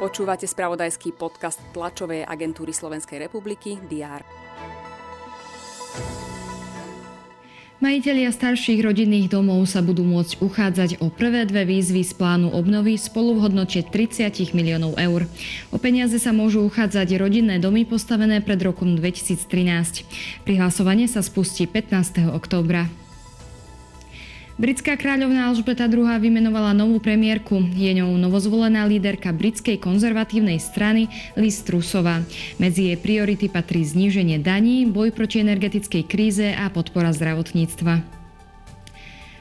Počúvate spravodajský podcast tlačovej agentúry Slovenskej republiky DR. Majitelia starších rodinných domov sa budú môcť uchádzať o prvé dve výzvy z plánu obnovy spolu v hodnote 30 miliónov eur. O peniaze sa môžu uchádzať rodinné domy postavené pred rokom 2013. Prihlasovanie sa spustí 15. októbra. Britská kráľovná Alžbeta II vymenovala novú premiérku. Je ňou novozvolená líderka britskej konzervatívnej strany Liz Trusová. Medzi jej priority patrí zníženie daní, boj proti energetickej kríze a podpora zdravotníctva.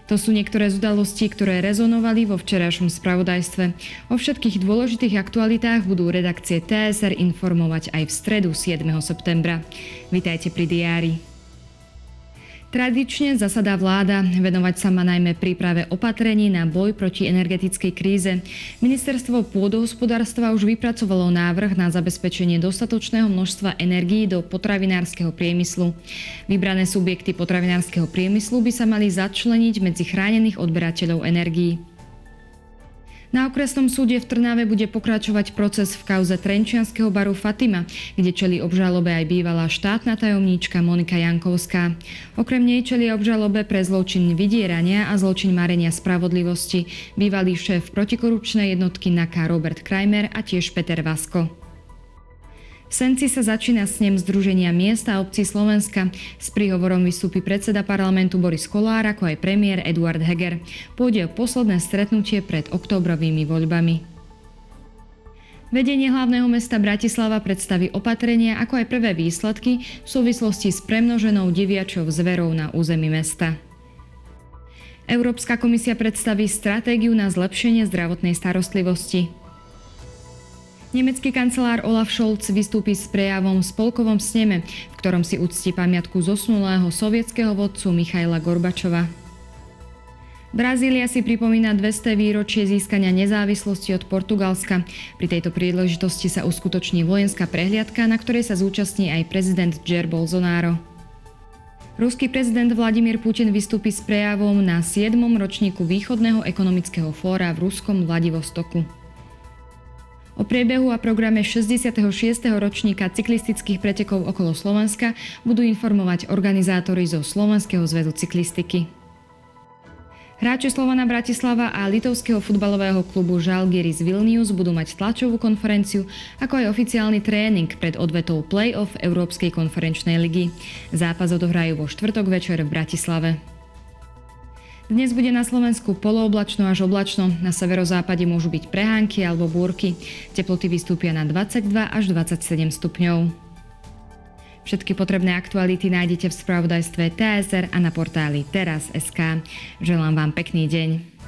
To sú niektoré z udalostí, ktoré rezonovali vo včerajšom spravodajstve. O všetkých dôležitých aktualitách budú redakcie TSR informovať aj v stredu 7. septembra. Vítajte pri diári. Tradične zasadá vláda. Venovať sa má najmä príprave opatrení na boj proti energetickej kríze. Ministerstvo pôdohospodárstva už vypracovalo návrh na zabezpečenie dostatočného množstva energií do potravinárskeho priemyslu. Vybrané subjekty potravinárskeho priemyslu by sa mali začleniť medzi chránených odberateľov energií. Na okresnom súde v Trnave bude pokračovať proces v kauze Trenčianského baru Fatima, kde čeli obžalobe aj bývalá štátna tajomníčka Monika Jankovská. Okrem nej čeli obžalobe pre zločin vydierania a zločin marenia spravodlivosti bývalý šéf protikorupčnej jednotky NAKA Robert Krajmer a tiež Peter Vasko. Senci sa začína snem Združenia miesta a obcí Slovenska. S príhovorom vystúpi predseda parlamentu Boris Kolár ako aj premiér Eduard Heger. Pôjde o posledné stretnutie pred oktobrovými voľbami. Vedenie hlavného mesta Bratislava predstaví opatrenia ako aj prvé výsledky v súvislosti s premnoženou diviačou zverou na území mesta. Európska komisia predstaví stratégiu na zlepšenie zdravotnej starostlivosti. Nemecký kancelár Olaf Scholz vystúpi s prejavom v spolkovom sneme, v ktorom si uctí pamiatku zosnulého sovietského vodcu Michaila Gorbačova. Brazília si pripomína 200 výročie získania nezávislosti od Portugalska. Pri tejto príležitosti sa uskutoční vojenská prehliadka, na ktorej sa zúčastní aj prezident Jair Bolsonaro. Ruský prezident Vladimír Putin vystúpi s prejavom na 7. ročníku Východného ekonomického fóra v ruskom Vladivostoku. O priebehu a programe 66. ročníka cyklistických pretekov okolo Slovenska budú informovať organizátori zo Slovenského zväzu cyklistiky. Hráči Slovana Bratislava a litovského futbalového klubu Žalgiris Vilnius budú mať tlačovú konferenciu, ako aj oficiálny tréning pred odvetou play-off Európskej konferenčnej ligy. Zápas odohrajú vo štvrtok večer v Bratislave. Dnes bude na Slovensku polooblačno až oblačno, na severozápade môžu byť prehánky alebo búrky. Teploty vystúpia na 22 až 27 stupňov. Všetky potrebné aktuality nájdete v spravodajstve TSR a na portáli teraz.sk. Želám vám pekný deň.